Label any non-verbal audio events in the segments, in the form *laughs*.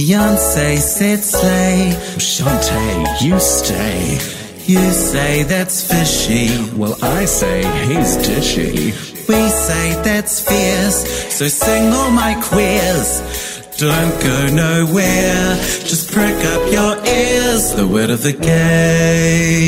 Beyonce said slay. Shantay, you stay. You say that's fishy. Well, I say he's dishy. We say that's fierce. So sing all my queers. Don't go nowhere. Just prick up your ears. The word of the gay.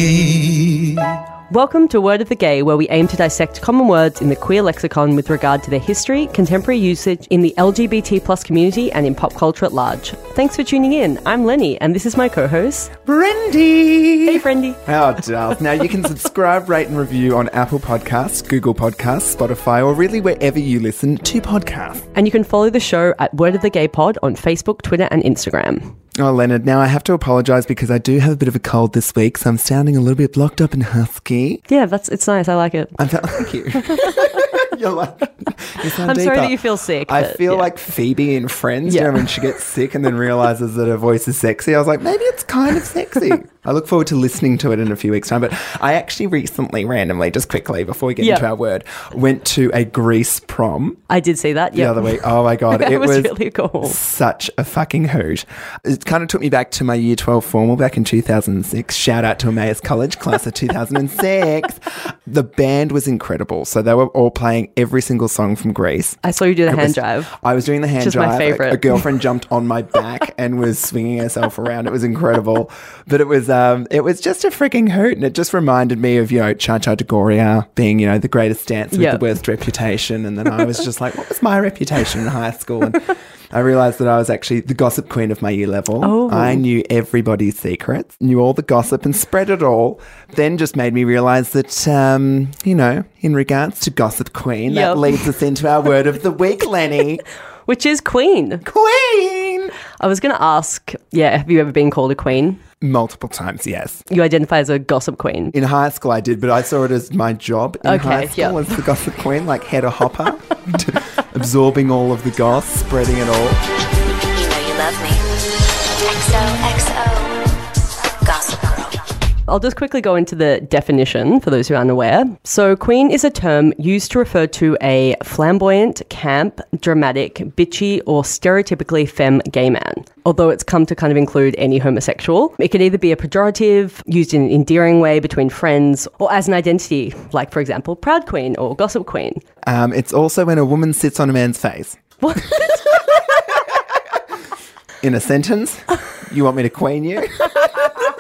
Welcome to Word of the Gay, where we aim to dissect common words in the queer lexicon with regard to their history, contemporary usage in the LGBT plus community, and in pop culture at large. Thanks for tuning in. I'm Lenny, and this is my co-host. Brendy! Hey, friendy. How does? Now you can subscribe, rate, and review on Apple Podcasts, Google Podcasts, Spotify, or really wherever you listen to podcasts. And you can follow the show at Word of the Gay Pod on Facebook, Twitter, and Instagram. Oh, Leonard, now I have to apologise because I do have a bit of a cold this week, so I'm sounding a little bit blocked up and husky. Yeah, that's it's nice. I like it. I'm thank you. *laughs* You're like, you I'm sorry that you feel sick. I but, feel yeah. like Phoebe in Friends, you know, when she gets sick and then realizes that her voice is sexy. I was like, maybe it's kind of sexy. *laughs* I look forward to listening to it in a few weeks' time. But I actually recently, randomly, just quickly before we get Yeah. into our word, went to a Grease prom I did see that. the other week. Oh my god, *laughs* it was was, really cool. Such a fucking hoot. It kind of took me back to my year 12 formal back in 2006. Shout out to Emmaus College, class of 2006. *laughs* the band was incredible. So they were all playing every single song from Grease. I saw you do the It hand was- drive. I was doing the hand Which is my drive. A- A, girlfriend jumped on my back and was swinging herself around. It was incredible, but it was um, it was just a freaking hoot, and it just reminded me of you know Cha Cha Degoria being you know the greatest dancer Yeah. with the worst reputation, and then I was just like, what was my reputation in high school? And *laughs* I realized that I was actually the gossip queen of my year level. Oh. I knew everybody's secrets, knew all the gossip, and spread it all. Then just made me realize that um, you know, in regards to gossip queen, Yep. that leads us into our word of the *laughs* week, Lenny. Which is queen. Queen! I was going to ask, yeah, have you ever been called a queen? Multiple times, yes. You identify as a gossip queen. In high school, I did, but I saw it as my job in Okay, high school yeah. as the gossip queen, like Hedda Hopper, *laughs* absorbing all of the goss, spreading it all. You know you love me. XOXO. I'll just quickly go into the definition for those who are unaware. So, queen is a term used to refer to a flamboyant, camp, dramatic, bitchy, or stereotypically femme gay man. Although it's come to kind of include any homosexual. It can either be a pejorative, used in an endearing way between friends, or as an identity, like, for example, proud queen or gossip queen. Um, it's also when a woman sits on a man's face. What? *laughs* In a sentence, you want me to queen you? *laughs*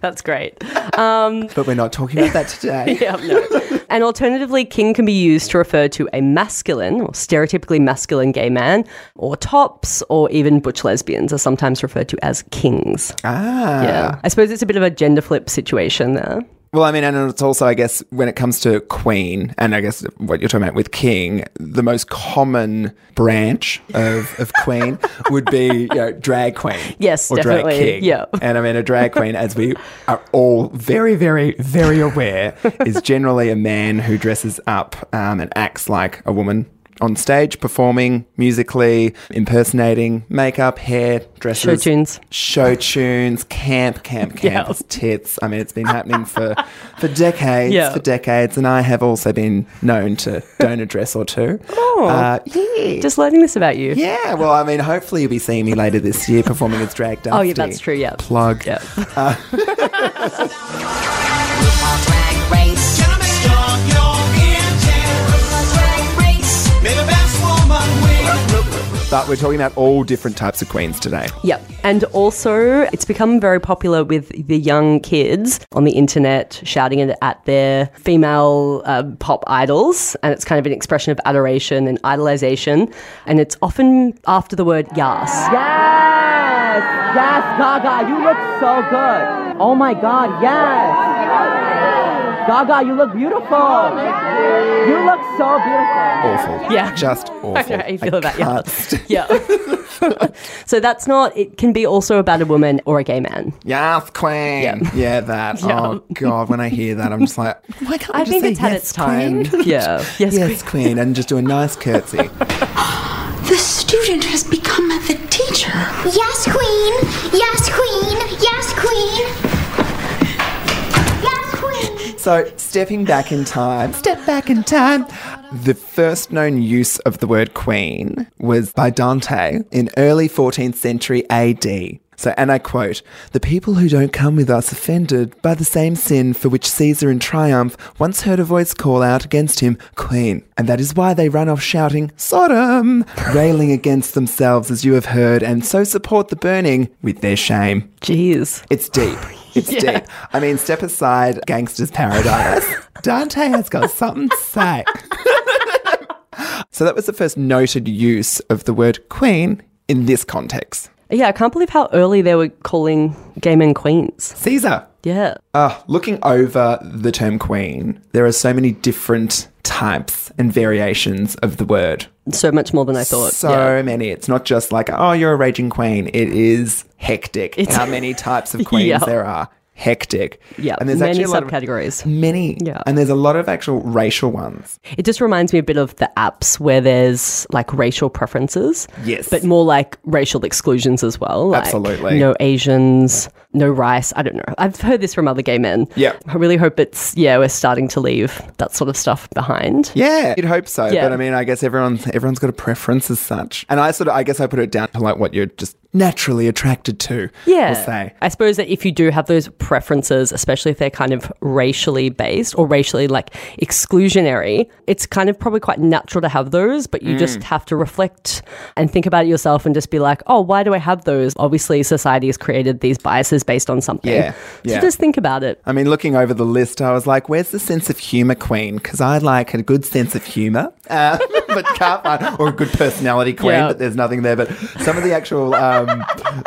That's great. *laughs* But we're not talking about that today. *laughs* Yeah, no. and alternatively, king can be used to refer to a masculine or stereotypically masculine gay man, or tops, or even butch lesbians are sometimes referred to as kings. Ah. Yeah. I suppose it's a bit of a gender flip situation there. Well, I mean, and it's also, I guess, when it comes to queen, and I guess what you're talking about with king, the most common branch of, of queen *laughs* would be, you know, drag queen. Yes, or definitely. drag king. Yeah. And I mean, a drag queen, as we are all very, very, very aware, is generally a man who dresses up um, and acts like a woman on stage, performing musically, impersonating, makeup, hair, dresses, Show tunes. show tunes, camp, camp, camp, Yeah. tits. I mean, it's been happening for for decades, Yeah. for decades, and I have also been known to don a dress or two. Oh. Uh, yeah. Just learning this about you. yeah, well, I mean, hopefully you'll be seeing me later this year performing as Drag Dusty. Oh, yeah, that's true. Yeah. Plug. Yeah. RuPaul *laughs* *laughs* But we're talking about all different types of queens today. Yep. And also, it's become very popular with the young kids on the internet shouting it at their female uh, pop idols. And it's kind of an expression of adoration and idolization. And it's often after the word yas. Yes! Yes, Gaga, you look so good. Oh my God, yes! Gaga, you look beautiful. You look so beautiful. Awful. Yeah. Just *laughs* awful. I know how you feel I about can't yeah. stand- Yeah. so that's not. It can be also about a woman or a gay man. Yes, queen. Yeah. Yeah, that. Yeah. Oh god, when I hear that, I'm just like, why can't I, I just think say it's had yes, its time. queen? *laughs* Yeah. Yes, yes, queen, and just do a nice curtsy. *gasps* The student has become the teacher. Yes, queen. Yes, queen. So, stepping back in time, step back in time. The first known use of the word queen was by Dante in early 14th century AD. So, and I quote, the people who don't come with us offended by the same sin for which Caesar in triumph once heard a voice call out against him, Queen. And that is why they run off shouting, Sodom, railing against themselves as you have heard, and so support the burning with their shame. Jeez. It's deep. It's Yeah. deep. I mean, step aside Gangster's Paradise. *laughs* Dante has got something to say. *laughs* so that was the first noted use of the word queen in this context. Yeah, I can't believe how early they were calling gay men queens. Caesar. Yeah. Uh, looking over the term queen, there are so many different types and variations of the word. So much more than I thought. So yeah. many. It's not just like, oh, you're a raging queen. It is hectic It's- how many types of *laughs* queens Yeah. there are. Hectic. Yeah, And there's many actually a lot of- subcategories. Many. Yeah. And there's a lot of actual racial ones. It just reminds me a bit of the apps where there's like racial preferences. Yes. But more like racial exclusions as well. Like Absolutely. No Asians, no rice. I don't know. I've heard this from other gay men. Yeah. I really hope it's, yeah, we're starting to leave that sort of stuff behind. Yeah, you'd hope so. Yeah. But I mean, I guess everyone's everyone's got a preference as such. And I sort of, I guess I put it down to like what you're just naturally attracted to. Yeah. We'll say. I suppose that if you do have those preferences, especially if they're kind of racially based or racially like exclusionary, it's kind of probably quite natural to have those, but you Mm. just have to reflect and think about it yourself and just be like, oh, why do I have those? Obviously, society has created these biases based on something. Yeah, So yeah. just think about it. I mean, looking over the list, I was like, where's the sense of humour queen? Because I like a good sense of humour, uh, *laughs* but can't find, or a good personality queen, Yeah. but there's nothing there. But some of the actual, um,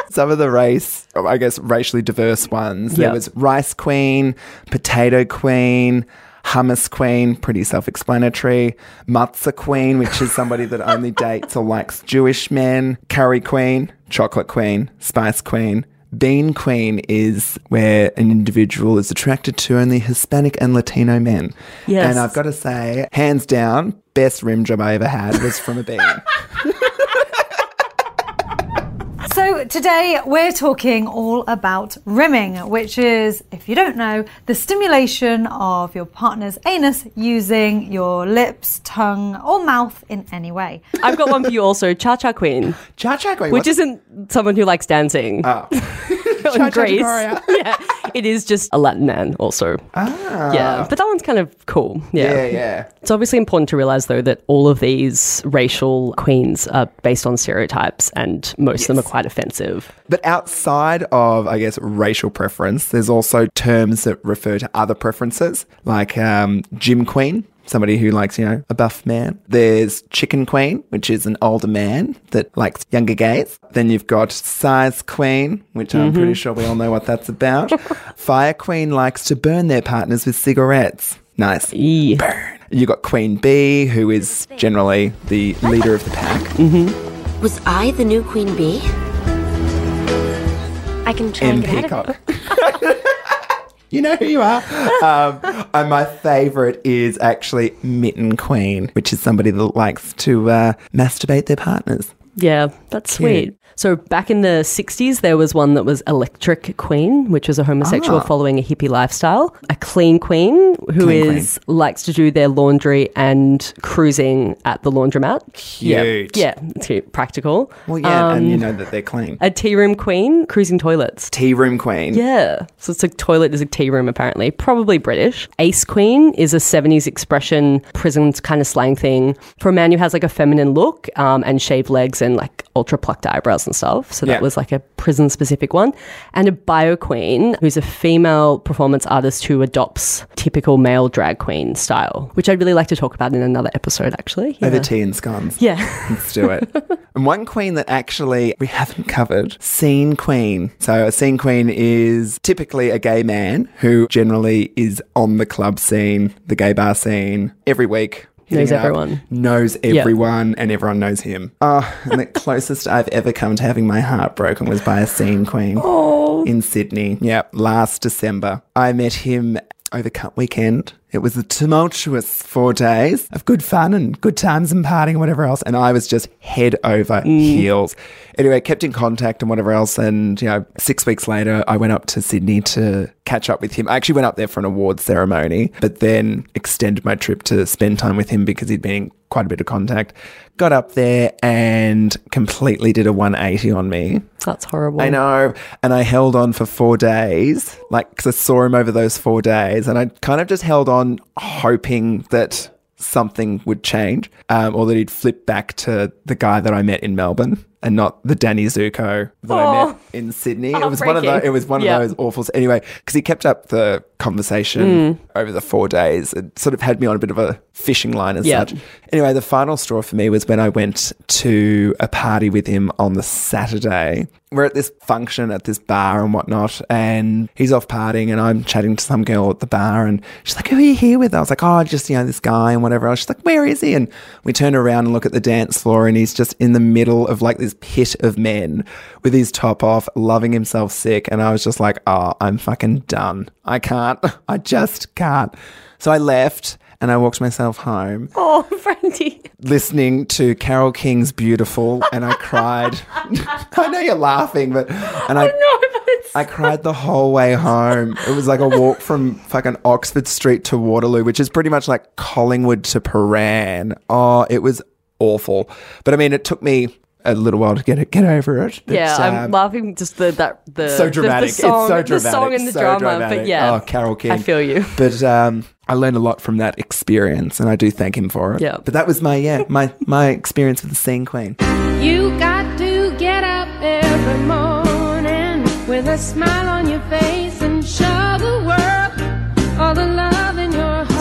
some of the race, I guess, racially diverse ones, there Yeah. was rice queen, potato queen, hummus queen, pretty self explanatory, matzah queen, which is somebody that only dates or likes Jewish men, curry queen, chocolate queen, spice queen. Bean queen is where an individual is attracted to only Hispanic and Latino men. Yes. And I've got to say, hands down, best rim job I ever had was from a bean. *laughs* So today we're talking all about rimming, which is, if you don't know, the stimulation of your partner's anus using your lips, tongue, or mouth in any way. I've got one for you also, Cha Cha Queen, Cha cha queen. which what's- isn't someone who likes dancing. Oh. *laughs* Cha-cha Grease. *laughs* Yeah, it is just a Latin man also. Ah. Yeah, but that one's kind of cool. Yeah, yeah. It's obviously important to realize, though, that all of these racial queens are based on stereotypes, and most of them are quite offensive. But outside of, I guess, racial preference, there's also terms that refer to other preferences, like um, gym queen, somebody who likes, you know, a buff man. There's chicken queen, which is an older man that likes younger gays. Then you've got size queen, which I'm pretty mm-hmm. sure we all know what that's about. *laughs* Fire queen likes to burn their partners with cigarettes. Nice. E. Burn. You got Queen Bee, who is generally the leader of the pack. Mm-hmm. Was I the new queen bee? I can try M. and get out of it. Peacock. *laughs* you know who you are. Um, and my favourite is actually Mitten Queen, which is somebody that likes to uh, masturbate their partners. Yeah, that's sweet. So back in the 60s, there was one that was Electric Queen, which was a homosexual Ah. following a hippie lifestyle. A clean queen who Clean is likes to do their laundry and cruising at the laundromat. Cute. Yeah, yeah it's cute, practical. Well, yeah, Um, and you know that they're clean. a tea room queen cruising toilets. Tea room queen. Yeah. So it's a toilet is a tea room apparently. Probably British. Ace queen is a 70s expression, prison kind of slang thing for a man who has like a feminine look um, and shaved legs and like ultra plucked eyebrows and stuff. So Yeah. that was like a prison specific one. And a bio queen who's a female performance artist who adopts typical male drag queen style, which I'd really like to talk about in another episode actually. Over tea and scones. Yeah. Let's do it. *laughs* and one queen that actually we haven't covered, scene queen. So a scene queen is typically a gay man who generally is on the club scene, the gay bar scene every week. Knows everyone. Knows everyone and everyone knows him. Oh, and the *laughs* closest I've ever come to having my heart broken was by a scene queen oh. in Sydney. Yep, last December. I met him over Cup Weekend. It was a tumultuous four days of good fun and good times and partying and whatever else. And I was just head over mm. heels. Anyway, kept in contact and whatever else. And, you know, six weeks later, I went up to Sydney to catch up with him. I actually went up there for an awards ceremony, but then extended my trip to spend time with him because he'd been quite a bit of contact. Got up there and completely did a 180 on me. That's horrible. I know. And I held on for four days, like, because I saw him over those four days. And I kind of just held on, hoping that something would change um, or that he'd flip back to the guy that I met in Melbourne and not the Danny Zuko that I met in Sydney. It was one of those, it was one Yeah. of those awful. Anyway, because he kept up the conversation hmm. over the four days. It sort of had me on a bit of a fishing line as Yeah. such. Anyway, the final straw for me was when I went to a party with him on the Saturday. We're at this function at this bar and whatnot, and he's off partying, and I'm chatting to some girl at the bar, and she's like, "Who are you here with?" I was like, "Oh, just you know this guy and whatever else." She's like, "Where is he?" And we turn around and look at the dance floor, and he's just in the middle of like this pit of men with his top off, loving himself sick, and I was just like, "Oh, I'm fucking done. I can't. *laughs* I just can't." So I left. And I walked myself home *laughs* Oh, Brandy. listening to Carole King's Beautiful and I cried. *laughs* I know you're laughing, but and I No, but it's I cried the whole way home. It was like a walk from fucking Oxford Street to Waterloo, which is pretty much like Collingwood to Prahran. Oh, it was awful. But I mean, it took me a little while to get it, get over it. But, Yeah, I'm um, laughing just the that the so the- dramatic. The, song, it's so dramatic. The song and the so drama, dramatic. but yeah. Oh, Carole King. I feel you. *laughs* But um, I learned a lot from that experience, and I do thank him for it. Yeah. But that was my yeah my my experience with the scene queen. You got to get up every morning with a smile on your face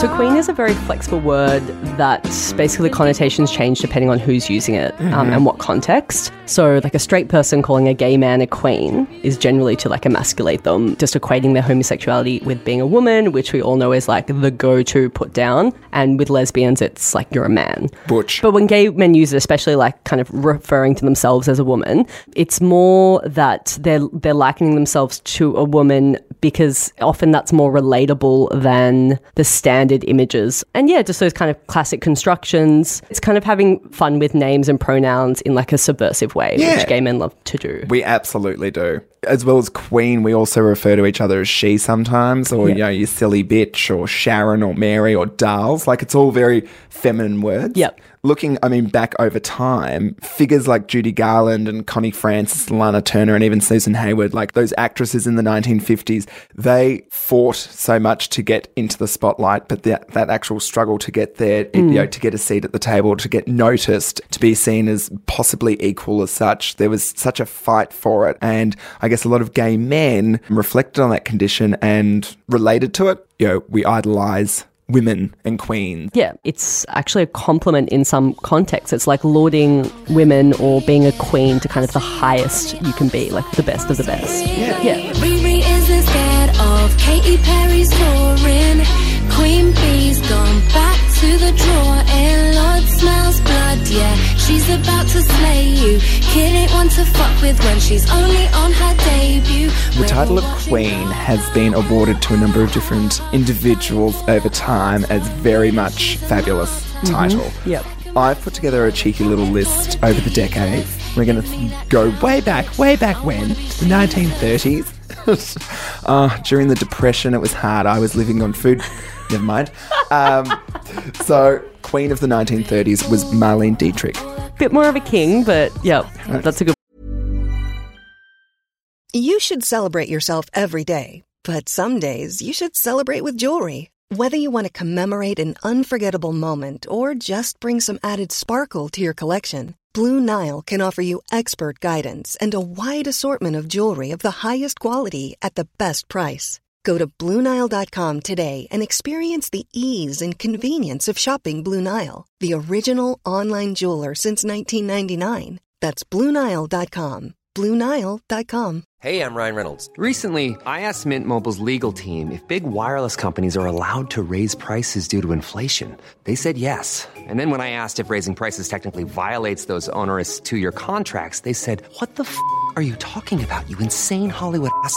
So queen is a very flexible word that basically connotations change depending on who's using it um, and what context. So like a straight person calling a gay man a queen is generally to like emasculate them, just equating their homosexuality with being a woman, which we all know is like the go-to put down. And with lesbians, it's like you're a man. Butch. But when gay men use it, especially like kind of referring to themselves as a woman, it's more that they're they're likening themselves to a woman because often that's more relatable than the standard images. And yeah, just those kind of classic constructions. It's kind of having fun with names and pronouns in like a subversive way, Yeah. which gay men love to do. We absolutely do. As well as Queen, we also refer to each other as she sometimes, or, you know, you silly bitch, or Sharon, or Mary, or Darls. Like, it's all very feminine words. Yep. Looking, I mean, back over time, figures like Judy Garland and Connie Francis, Lana Turner, and even Susan Hayward, like those actresses in the 1950s, they fought so much to get into the spotlight, but that, that actual struggle to get there, you hmm. know, to get a seat at the table, to get noticed, to be seen as possibly equal as such, there was such a fight for it. And I guess a lot of gay men reflected on that condition and related to it. You know, we idolize women and queens. Yeah, it's actually a compliment in some contexts. It's like lauding women or being a queen to kind of the highest you can be, like the best of the best. Yeah. Yeah. Riri isn't scared of Katy Perry's roaring. Queen Bee's gone back to the drawer and smells blood. Yeah, she's about to slay you. Kid ain't one to fuck with when she's only on her debut. The title of Queen has been awarded to a number of different individuals over time as very much fabulous title. Yep. I've put together a cheeky little list over the decades. We're going to go way back, way back when, the 1930s. *laughs* uh, during the Depression, it was hard. I was living on food. *laughs* Never mind. Um, so, Queen of the 1930s was Marlene Dietrich. Bit more of a king, but yeah, that's a good You should celebrate yourself every day, but some days you should celebrate with jewelry. Whether you want to commemorate an unforgettable moment or just bring some added sparkle to your collection, Blue Nile can offer you expert guidance and a wide assortment of jewelry of the highest quality at the best price. Go to BlueNile.com today and experience the ease and convenience of shopping Blue Nile, the original online jeweler since 1999. That's BlueNile.com. BlueNile.com. Hey, I'm Ryan Reynolds. Recently, I asked Mint Mobile's legal team if big wireless companies are allowed to raise prices due to inflation. They said yes. And then when I asked if raising prices technically violates those onerous two year contracts, they said, What the f are you talking about, you insane Hollywood ass?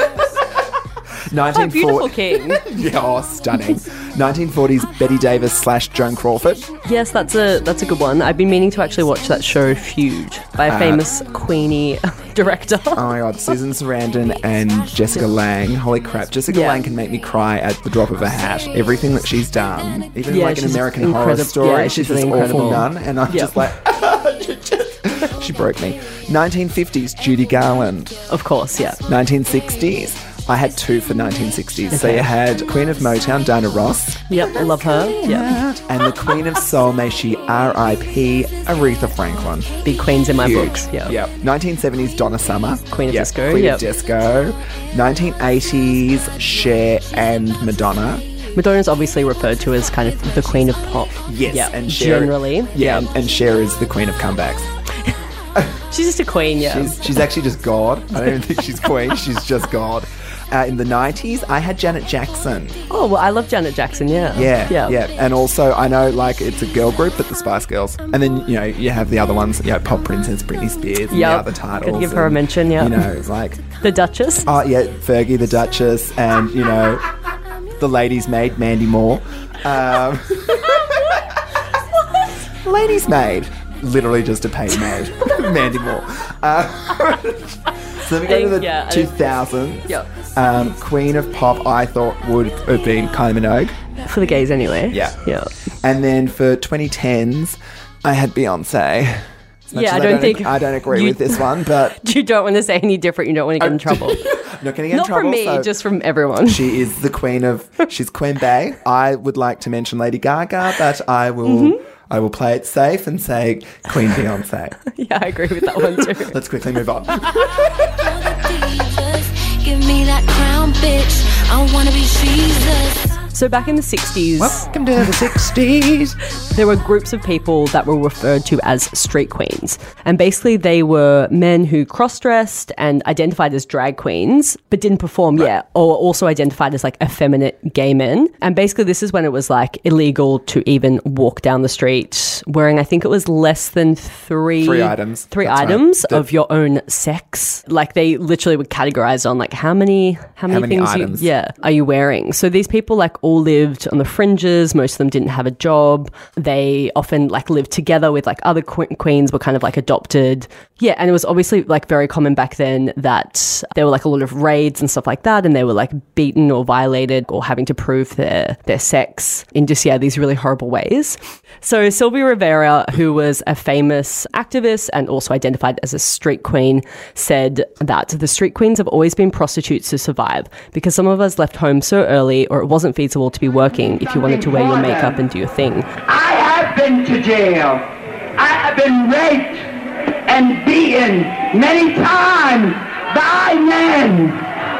1940 Oh, beautiful king. *laughs* yeah, oh, stunning. 1940s Bette Davis slash Joan Crawford. Yes, that's a that's a good one. I've been meaning to actually watch that show Feud by a Uh, famous Queenie *laughs* director. Oh my god, Susan Sarandon and Jessica Lange. Holy crap, Jessica Yeah. Lange can make me cry at the drop of a hat. Everything that she's done, even Yeah, like an she's American Horror Story, yeah, she's she's this really awful incredible. nun, and I'm Yeah. just like, *laughs* she broke me. 1950s, Judy Garland. Of course, yeah. 1960s. I had two for 1960s. So Okay. you had Queen of Motown, Diana Ross, Yep, I love her. Yeah. and the Queen of Soul, may she R.I.P. Aretha Franklin. Big queens in my Huge. books. Yeah. Yep. 1970s Donna Summer. Queen of Yep, Disco, Queen yep. of Disco. 1980s Cher and Madonna. Madonna's obviously referred to as kind of the queen of pop. Yes, Yeah, and Cher. generally. Yeah, and- and Cher is the queen of comebacks. She's just a queen, yeah. She's, she's actually just God. I don't even think she's queen. She's just God. Uh, in the 90s, I had Janet Jackson. oh, well, I love Janet Jackson, yeah. Yeah, Yeah. yeah, And also, I know like it's a girl group, but the Spice Girls. And then you know you have the other ones, you know, Pop Princess, Britney Spears, and Yep. the other titles. Gotta give her a mention, yeah. You know, it's like The Duchess. Oh yeah, Fergie the Duchess, and you know, the ladies' maid Mandy Moore. Um, *laughs* ladies' maid, literally just a paid maid, *laughs* Mandy Moore. Uh, *laughs* so then we go to the Yeah, 2000s. Yep. Um, Queen of Pop, I thought would have been Kylie Minogue. For the gays, anyway. Yeah. Yeah. And then for 2010s, I had Beyonce. Yeah, I don't think I don't agree you- with this one, but *laughs* You don't want to say any different. You don't want to get in *laughs* trouble. not getting in Not trouble. Not from me, so- just from everyone. She is the queen of. She's Queen Bey. I would like to mention Lady Gaga, but I will. Mm-hmm. I will play it safe and say Queen Beyonce. *laughs* yeah, I agree with that one too. *laughs* Let's quickly move on. *laughs* Give me that crown, bitch. I wanna be Jesus. So back in the 60s, Welcome to the 60s. *laughs* there were groups of people that were referred to as street queens. And basically, they were men who cross dressed and identified as drag queens, but didn't perform yet, or also identified as like effeminate gay men. And basically, this is when it was like illegal to even walk down the street wearing, I think it was less than three, Three items. three That's right. items The- of your own sex. Like they literally were categorized on like how many, how many, many things you, yeah, are you wearing? So these people like all lived on the fringes. Most of them didn't have a job. They often like lived together with like other que- queens were kind of like adopted. Yeah, and it was obviously like very common back then that there were like a lot of raids and stuff like that, and they were like beaten or violated or having to prove their their sex in just yeah these really horrible ways. So Sylvia Rivera, who was a famous activist and also identified as a street queen, said that the street queens have always been prostitutes to survive because some of us left home so early or it wasn't feasible to be working if you wanted to wear your makeup and do your thing. I have been to jail. I have been raped and beaten many times by men,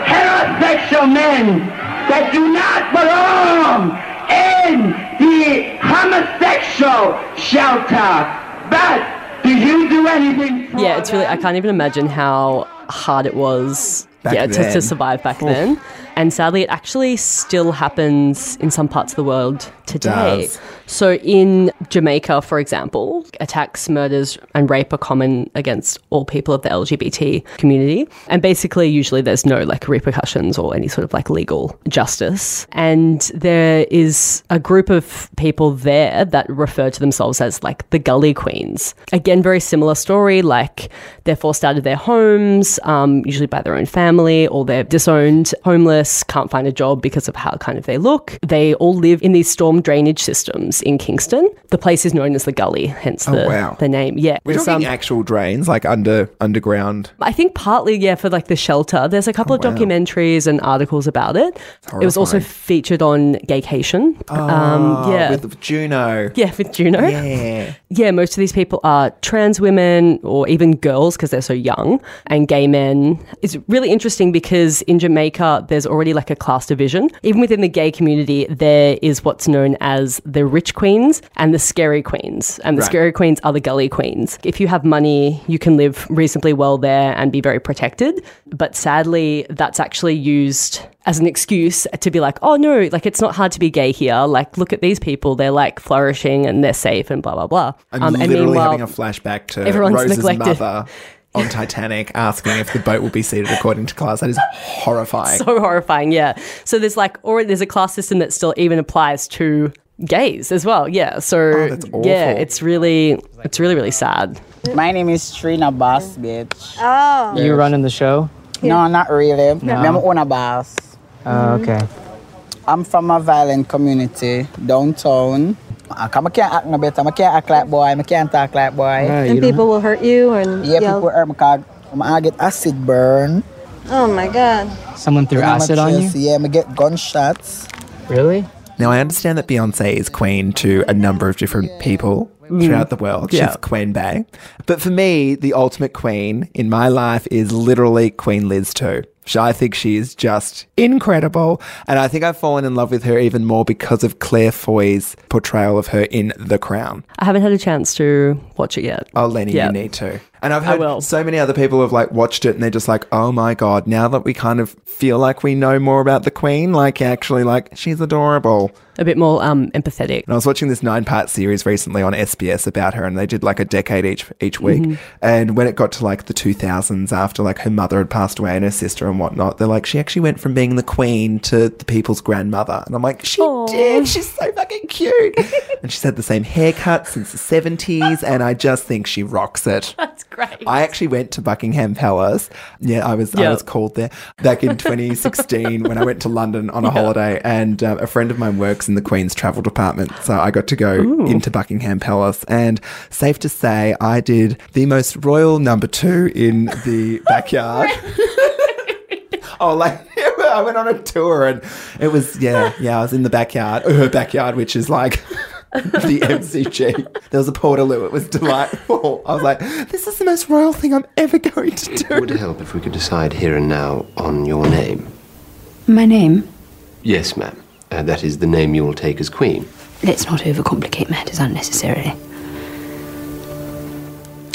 heterosexual men that do not belong in the homosexual shelter. But do you do anything? For Yeah, it's really, I can't even imagine how hard it was Back yeah, to, to survive back Oof. then. And sadly, it actually still happens in some parts of the world today. Does. So, in Jamaica, for example, attacks, murders, and rape are common against all people of the LGBT community. And basically, usually there's no like repercussions or any sort of like legal justice. And there is a group of people there that refer to themselves as like the Gully Queens. Again, very similar story. Like they're forced out of their homes, um, usually by their own family, or they're disowned, homeless, can't find a job because of how kind of they look. They all live in these storm drainage systems in Kingston. The place is known as the Gully, hence Oh, the, wow. the name. Yeah. We're talking um, actual drains, like under underground. I think partly, yeah, for like the shelter. There's a couple Oh, of wow. documentaries and articles about it. It was also featured on Gaycation. um, Oh, yeah. with Juno. yeah, with Juno. Yeah. Yeah, most of these people are trans women or even girls because they're so young, and gay men. It's really interesting because in Jamaica, there's already like a class division. Even within the gay community, there is what's known as the rich queens and the scary queens. And the Right. scary queens are the gully queens. If you have money, you can live reasonably well there and be very protected. But sadly, that's actually used as an excuse to be like, oh no, like it's not hard to be gay here. Like, look at these people. They're like flourishing and they're safe and blah, blah, blah. I'm Um, literally having a flashback to everyone's Rose's neglected. mother on Titanic *laughs* asking if the boat will be seated according to class. That is horrifying. so horrifying yeah so there's like or there's a class system that still even applies to gays as well yeah so Oh, that's yeah it's really it's really really sad My name is Trina Boss, bitch. Oh. You running the show? No, not really. No. I'm own a boss. Oh, okay. I'm from a violent community downtown. Ah, I can't act no better. I can't act like boy. I can't talk like boy. and people will hurt you and Yeah, yell. people hurt me because I get acid burn. Oh my god. Someone threw You know, my acid on you? Yeah, I get gunshots. Really? Now, I understand that Beyonce is queen to a number of different people Mm. throughout the world. Yeah. She's Queen Bey. But for me, the ultimate queen in my life is literally Queen Liz, too. I think she is just incredible. And I think I've fallen in love with her even more because of Claire Foy's portrayal of her in The Crown. i haven't had a chance to watch it yet Oh, Lenny, Yeah. you need to. And I've heard so many other people have like watched it and they're just like, oh my God, now that we kind of feel like we know more about the Queen, like actually, like, she's adorable. a bit more um empathetic And I was watching this nine part series recently on SBS about her, and they did like a decade each each week. Mhm. And when it got to like the 2000s, after like her mother had passed away and her sister and whatnot, they're like, she actually went from being the queen to the people's grandmother. And I'm like, she did. She's so fucking cute. *laughs* and she's had the same haircut since the 70s, and I just think she rocks it. That's great. I actually went to Buckingham Palace. Yeah, I was I was called there back in 2016 when I went to London on a Yeah. holiday, and um, a friend of mine works in the Queen's travel department, so I got to go Ooh. into Buckingham Palace. And safe to say, I did the most royal number two in the *laughs* backyard. Oh, like *laughs* I went on a tour and it was yeah, yeah. I was in the backyard, her backyard, which is like the MCG. There was a portaloo. It was delightful. I was like, this is the most royal thing I'm ever going to do. It would help if we could decide here and now on your name. My name? Yes, ma'am. Uh, that is the name you will take as queen. Let's not overcomplicate matters unnecessarily.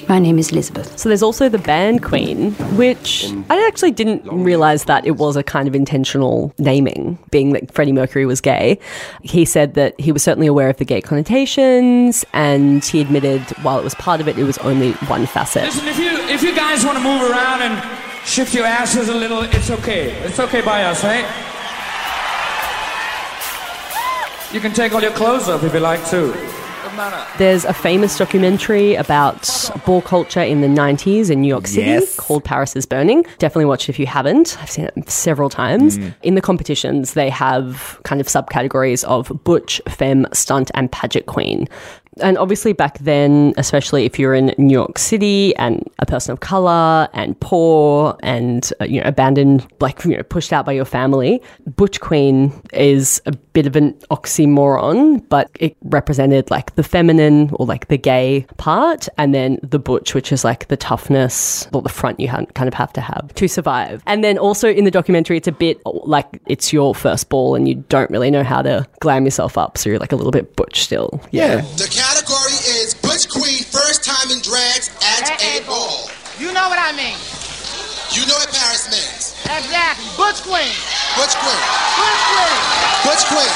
My name is Elizabeth. So there's also the band Queen, which um, I actually didn't realize that it was a kind of intentional naming, being that Freddie Mercury was gay. He said that he was certainly aware of the gay connotations, and he admitted while it was part of it, it was only one facet. Listen, if you if you guys want to move around and shift your asses a little, it's okay. It's okay by us, right? You can take all your clothes off if you like to. There's a famous documentary about ball culture in the 90s in New York City Yes. called Paris is Burning. Definitely watch it if you haven't. I've seen it several times. Mm. In the competitions, they have kind of subcategories of butch, femme, stunt, and pageant queen. And obviously, back then, especially if you're in New York City and a person of color and poor and uh, you know abandoned, like you know pushed out by your family, butch queen is a bit of an oxymoron, but it represented like the feminine or like the gay part, and then the butch, which is like the toughness or the front you ha- kind of have to have to survive. And then also in the documentary, it's a bit like it's your first ball and you don't really know how to glam yourself up, so you're like a little bit butch still. Yeah. The ball. You know what I mean. You know what Paris means. Exactly. Butch Queen. Butch Queen. Butch Queen. Butch Queen.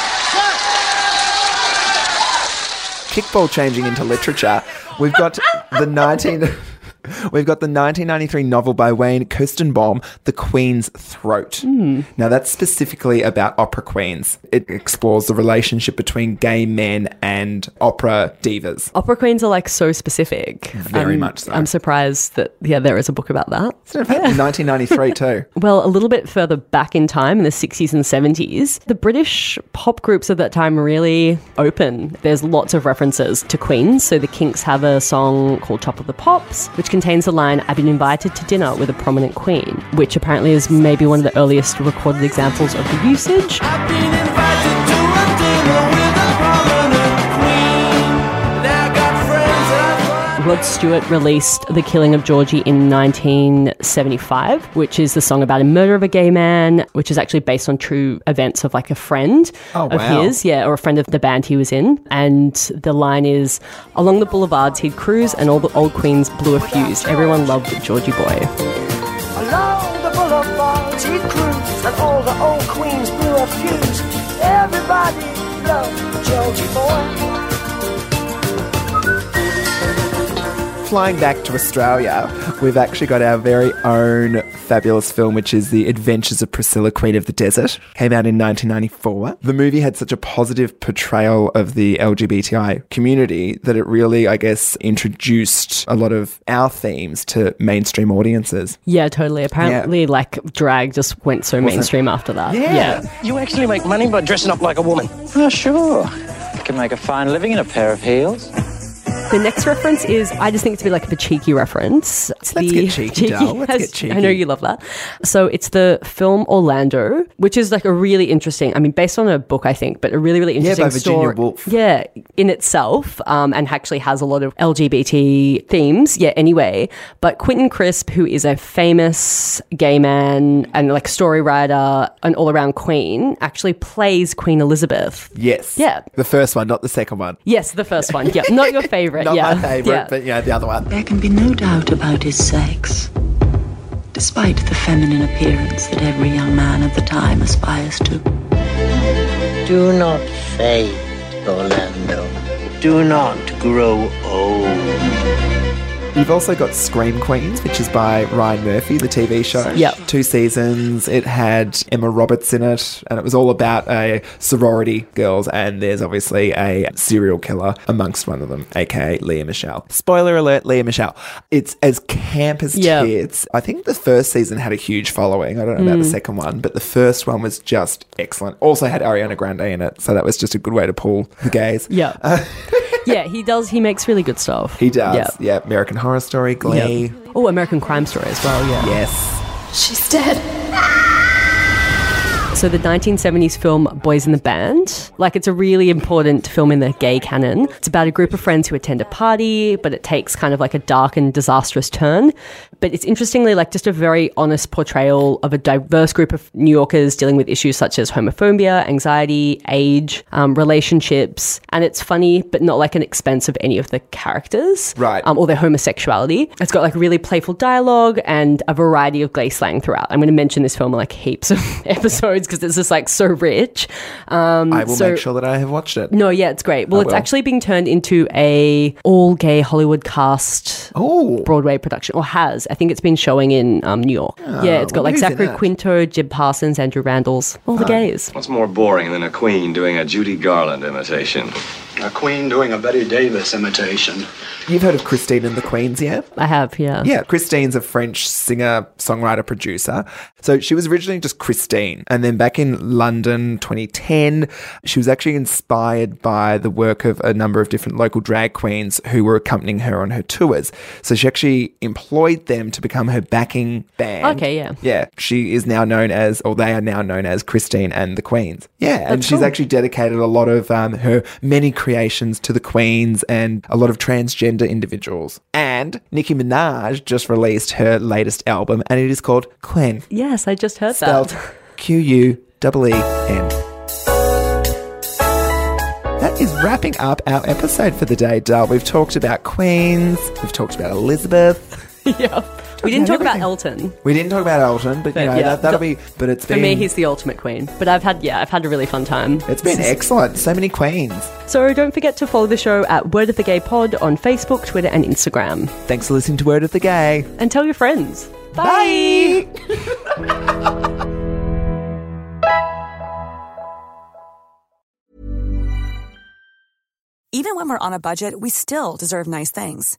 Kickball changing into literature. We've got the 19. We've got the 1993 novel by Wayne Koestenbaum, The Queen's Throat. Hmm. Now, that's specifically about opera queens. It explores the relationship between gay men and opera divas. Opera queens are like so specific. Very I'm- much so. I'm surprised that yeah, there is a book about that. In fact, *laughs* 1993 too. Well, a little bit further back in time, in the 60s and 70s, the British pop groups of that time were really open. There's lots of references to queens. So the Kinks have a song called Top of the Pops, which contains the line, I've been invited to dinner with a prominent queen, which apparently is maybe one of the earliest recorded examples of the usage. Rod Stewart released The Killing of Georgie in 1975, which is the song about a murder of a gay man, which is actually based on true events of like a friend Oh, of wow. his, yeah, or a friend of the band he was in. And the line is Along the boulevards he'd cruise, and all the old queens blew a fuse. Everyone loved Georgie Boy. Along the boulevards he cruised, and all the old queens blew a fuse. Everybody loved Georgie Boy. Flying back to Australia, we've actually got our very own fabulous film, which is The Adventures of Priscilla, Queen of the Desert. Came out in 1994. The movie had such a positive portrayal of the LGBTI community that it really, I guess, introduced a lot of our themes to mainstream audiences. Yeah, totally. Apparently, like drag just went so mainstream after that. Yeah. You actually make money by dressing up like a woman. Oh, sure. You can make a fine living in a pair of heels. The next reference is, I just think it's a bit like a cheeky reference. It's Let's the get cheeky, *laughs* Dal. Let's has- get cheeky. I know you love that. So it's the film Orlando, which is like a really interesting, I mean, based on a book, I think, but a really, really interesting Yeah, by Virginia story. Woolf. Yeah, in itself, um, and actually has a lot of LGBT themes. Yeah, anyway. But Quentin Crisp, who is a famous gay man and like story writer, an all around queen, actually plays Queen Elizabeth. Yes. Yeah. The first one, not the second one. Yes, the first one. Yeah, not your favorite. *laughs* Not yeah. my favourite, Yeah. but yeah, the other one. There can be no doubt about his sex, despite the feminine appearance that every young man of the time aspires to. Do not fade, Orlando. Do not grow old. You've also got Scream Queens, which is by Ryan Murphy, the TV show. Yep. Two seasons. It had Emma Roberts in it, and it was all about a sorority girls, and there's obviously a serial killer amongst one of them, aka Lea Michele. Spoiler alert, Lea Michele. It's as camp as Yep. tits. I think the first season had a huge following. I don't know about the Mm. second one, but the first one was just excellent. Also had Ariana Grande in it, so that was just a good way to pull the gays. Yeah. *laughs* *laughs* yeah, he does. He makes really good stuff. He does. Yeah. Yeah. American Horror Story, Glee. Yeah. Oh, American Crime Story as well. Yeah. Yes. She's dead. So the 1970s film Boys in the Band, like it's a really important film in the gay canon. It's about a group of friends who attend a party, but it takes kind of like a dark and disastrous turn. But it's interestingly like just a very honest portrayal of a diverse group of New Yorkers dealing with issues such as homophobia, anxiety, age, um, relationships, and it's funny but not like an expense of any of the characters, Right. Um, or their homosexuality. It's got like a really playful dialogue and a variety of gay slang throughout. I'm going to mention this film in like heaps of *laughs* episodes because it's just like so rich. Um, I will so- make sure that I have watched it. No, yeah, it's great. Well, I it's will. actually being turned into a all gay Hollywood cast oh. Broadway production, or has. I think it's been showing in um, New York. Oh, yeah, it's got like Zachary? Quinto, Jim Parsons, Andrew Rannells, all the gays. What's more boring than a queen doing a Judy Garland imitation? A queen doing a Bette Davis imitation. You've heard of Christine and the Queens, yeah? I have, yeah. Yeah, Christine's a French singer, songwriter, producer. So she was originally just Christine. And then back in London 2010, she was actually inspired by the work of a number of different local drag queens who were accompanying her on her tours. So she actually employed them to become her backing band. Okay, yeah. Yeah, she is now known as, or they are now known as Christine and the Queens. Yeah, and she's cool. actually dedicated a lot of um, her many creations to the Queens and a lot of transgender individuals. And Nicki Minaj just released her latest album, and it is called Quen, Yes, I just heard that. spelled that. Q U E E N. That is wrapping up our episode for the day, Dal. We've talked about Queens, we've talked about Elizabeth. *laughs* yeah. We didn't talk about. Elton. We didn't talk about Elton, but, you know, yeah, that, that'll be. But it's For been. me, he's the ultimate queen. But I've had, yeah, I've had a really fun time. it's been excellent. So many queens. So don't forget to follow the show at Word of the Gay Pod on Facebook, Twitter, and Instagram. Thanks for listening to Word of the Gay. And tell your friends. Bye. *laughs* Even when we're on a budget, we still deserve nice things.